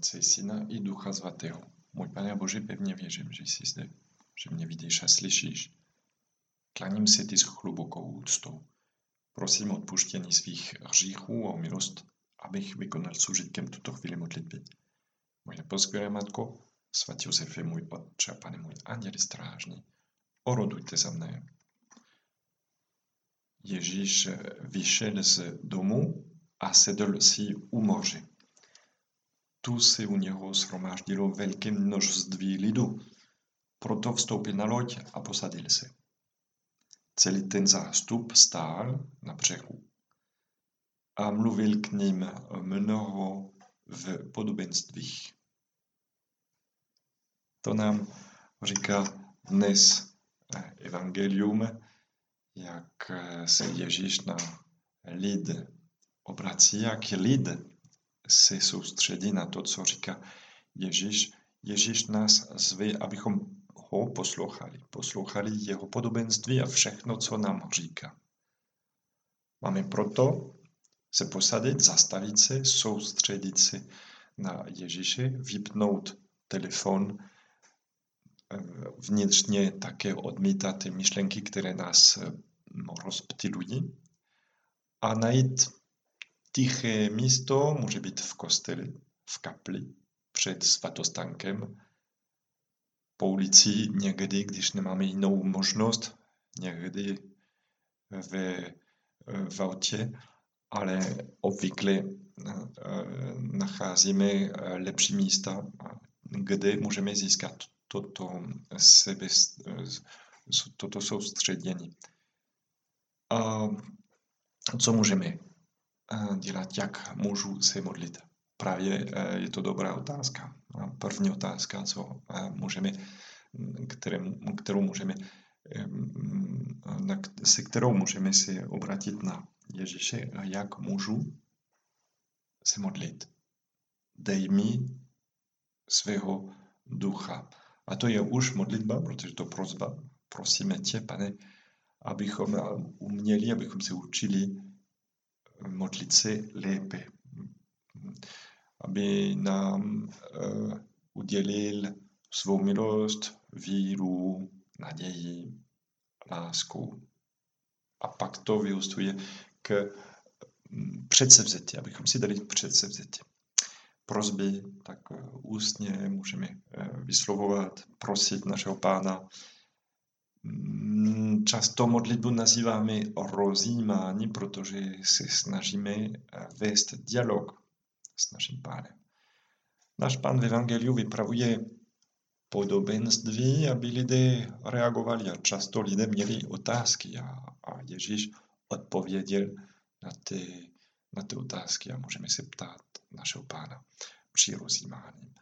Otce, Syna i Ducha Svatého. Můj Pane Bože, pevně věřím, že jsi zde, že mě vidíš a slyšíš. Klaním se ti s hlubokou úctou. Prosím o odpuštění svých hříchů a o milost, abych vykonal služitkem tuto chvíli modlitby. Moje poskvělé matko, svatý Josefe, můj otče pane můj anděli strážní, orodujte za mne. Ježíš vyšel z domu a sedl si u moře. Tu se u něho shromáždilo velké množství lidu, proto vstoupil na loď a posadil se. Celý ten zástup stál na břehu a mluvil k ním mnoho v podobenstvích. To nám říká dnes evangelium, jak se Ježíš na lid obrací, jak lid se soustředí na to, co říká Ježíš. Ježíš nás zve, abychom ho poslouchali. Poslouchali jeho podobenství a všechno, co nám říká. Máme proto se posadit, zastavit se, soustředit se na Ježíše, vypnout telefon, vnitřně také odmítat ty myšlenky, které nás rozptilují a najít Tiché místo může být v kosteli, v kapli, před svatostankem, po ulici někdy, když nemáme jinou možnost, někdy ve, v autě, ale obvykle eh, nacházíme lepší místa, kde můžeme získat toto, sebe, toto soustředění. A co můžeme dělat, jak můžu se modlit? Právě e, je to dobrá otázka. První otázka, co e, můžeme, kterou, kterou můžeme, se kterou můžeme se obratit na Ježíše, jak můžu se modlit. Dej mi svého ducha. A to je už modlitba, protože to prozba. Prosíme tě, pane, abychom uměli, abychom se učili modlit se lépe, aby nám uh, udělil svou milost, víru, naději, lásku. A pak to vyústuje k mm, předsevzetí, abychom si dali předsevzetí. Prozby, tak eh, ústně můžeme eh, vyslovovat, prosit našeho pána, často modlitbu nazýváme rozjímání, protože se snažíme eh, vést dialog s naším pánem. Náš pán v Evangeliu vypravuje podobenství, aby lidé reagovali a často lidé měli otázky a, a Ježíš odpověděl na ty, na ty otázky a můžeme se ptát našeho pána při rozjímání.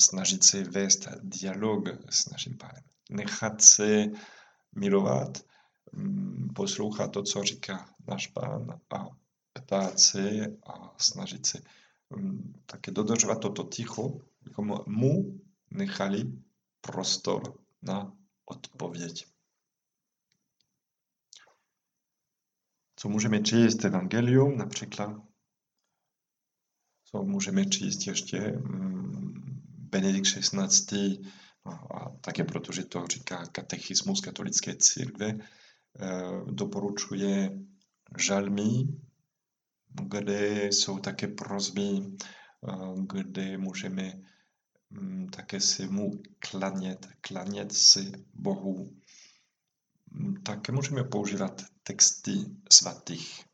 Snažit se vést dialog s naším pánem nechat se milovat, mm, poslouchat to, co říká náš pán a ptát se a snažit se mm, také dodržovat toto ticho, abychom mu nechali prostor na odpověď. Co můžeme číst Evangelium například? Co můžeme číst ještě mm, Benedikt XVI a také protože to říká katechismus katolické církve, eh, doporučuje žalmy, kde jsou také prozby, eh, kde můžeme mm, také se mu klanět, klanět si Bohu. Mm, také můžeme používat texty svatých.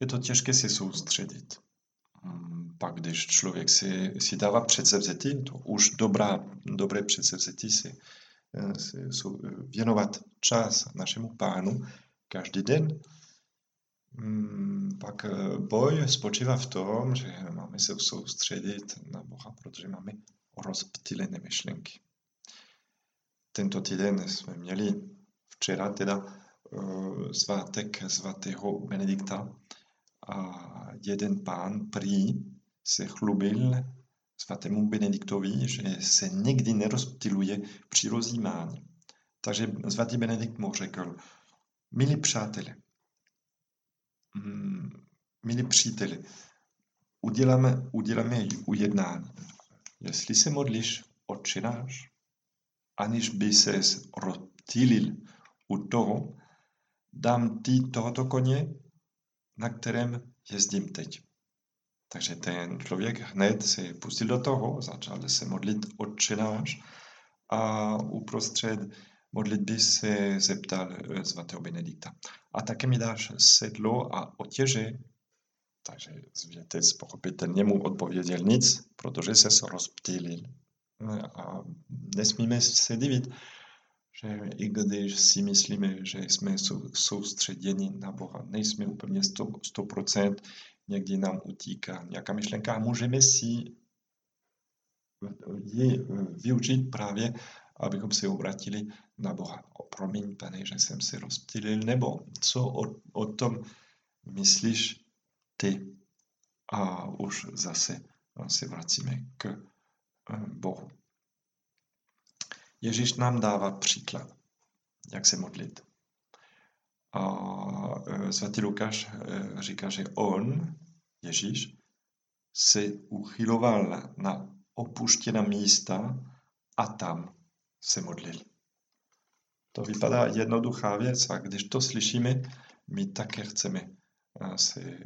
Je to těžké se soustředit. Pak když člověk si, si dává předsevzetí, to už dobrá, dobré předsevzetí si, eh, si věnovat čas našemu pánu každý den, mm, pak eh, boj spočívá v tom, že máme se soustředit na Boha, protože máme rozptýlené myšlenky. Tento týden jsme měli včera teda eh, svátek svatého Benedikta a jeden pán prý se chlubil svatému Benediktovi, že se nikdy nerozptiluje při rozjímání. Takže svatý Benedikt mu řekl, milí přátelé, mm, milí příteli, uděláme, uděláme ujednání. Jestli se modlíš odčináš, aniž by se rozptýlil u toho, dám ti tohoto koně, na kterém jezdím teď. Takže ten člověk hned se pustil do toho, začal se modlit odčináš a uprostřed modlitby se zeptal eh, svatého Benedikta. A také mi dáš sedlo a otěže? Takže světec pochopitelně mu odpověděl nic, protože se rozptýlil. A nesmíme se divit, že i když si myslíme, že jsme soustředěni na Boha, nejsme úplně 100%, 100% někdy nám utíká nějaká myšlenka můžeme si ji využít právě, abychom se obratili na Boha. O, promiň, pane, že jsem se rozptýlil, nebo co o, o tom myslíš ty? A už zase se vracíme k eh, Bohu. Ježíš nám dává příklad, jak se modlit. A svatý Lukáš e, říká, že on, Ježíš, se uchyloval na opuštěná místa a tam se modlil. To vypadá jednoduchá věc a když to slyšíme, my také chceme se,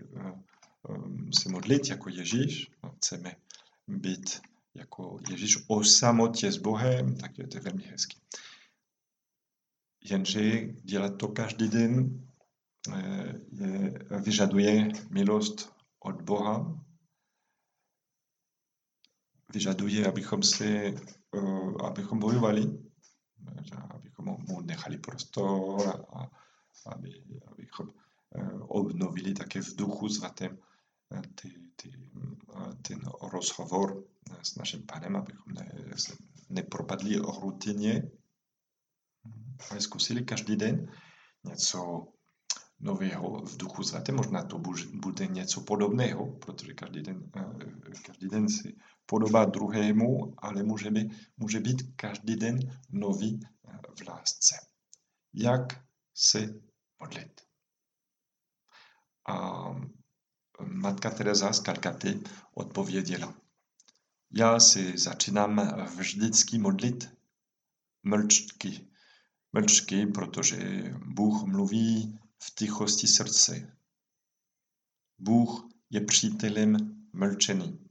se modlit jako Ježíš, chceme být jako Ježíš o samotě s Bohem, tak je to velmi hezky. Jenže dělat to každý den eh, je, vyžaduje milost od Boha, vyžaduje, abychom se, eh, abychom bojovali, abychom mu nechali prostor a aby, abychom eh, obnovili také v duchu svatém ty, ty, ten rozhovor s naším panem, abychom ne, nepropadli rutině, ale zkusili každý den něco nového v duchu svatém. Možná to bude něco podobného, protože každý den, eh, každý den se podobá druhému, ale může být, může být každý den nový eh, v lásce. Jak se modlit? A matka Teresa z Kalkaty odpověděla. Já si začínám vždycky modlit mlčky. Mlčky, protože Bůh mluví v tichosti srdce. Bůh je přítelem mlčení.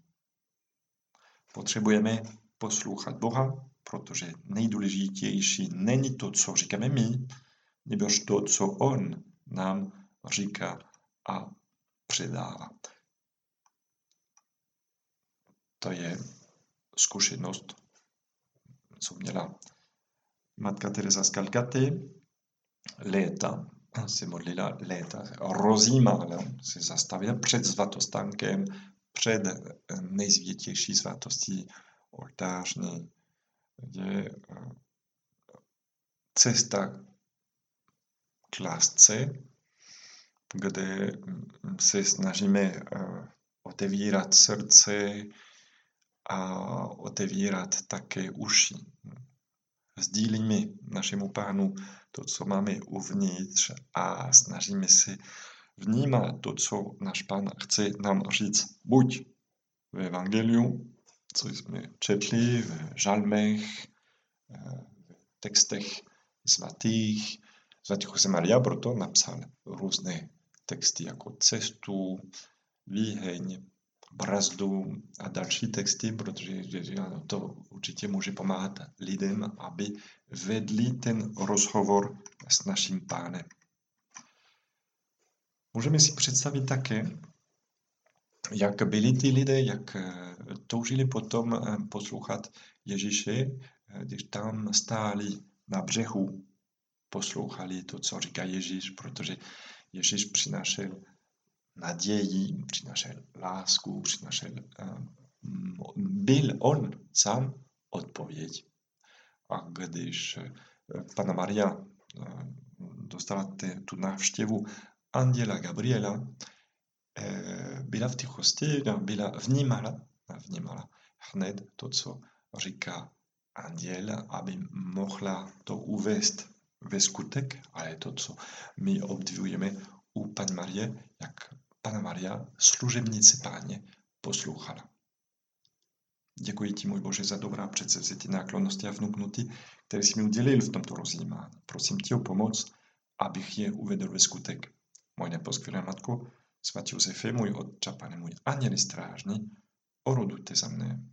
Potřebujeme poslouchat Boha, protože nejdůležitější není to, co říkáme my, nebož to, co On nám říká a předává. To je zkušenost, co měla matka Teresa z Kalkaty. Léta se modlila, léta rozjímala, se zastavila před svatostánkem, před nejsvětější svatostí oltářní, je eh, cesta k lásce, kde se snažíme eh, otevírat srdce a otevírat také uši. Sdílíme našemu pánu to, co máme uvnitř a snažíme se vnímat to, co náš pán chce nám říct. Buď v Evangeliu, co jsme četli v žalmech, eh, v textech svatých. Svatý Jose Maria proto napsal různé texty jako cestu, výheň, brazdu a další texty, protože to určitě může pomáhat lidem, aby vedli ten rozhovor s naším pánem. Můžeme si představit také, jak byli ty lidé, jak eh, toužili potom eh, poslouchat Ježíše, eh, když tam stáli na břehu, poslouchali to, co říká Ježíš, protože Ježíš přinášel naději, přinášel lásku, přinášel, byl on sám odpověď. A když Pana Maria dostala tu návštěvu Anděla Gabriela, byla v tichosti, byla vnímala, vnímala hned to, co říká anděl, aby mohla to uvést ve skutek, ale to, co my obdivujeme u Paní Marie, jak Pana Maria, služebnice Páně, poslouchala. Děkuji ti, můj Bože, za dobrá předsevzetí náklonnosti a vnuknuty, které jsi mi udělil v tomto rozjímání. Prosím tě o pomoc, abych je uvedl ve skutek. Moje neposkvělá matko, svatý Josefe, můj otče, pane můj anděli strážní, orodujte za mne.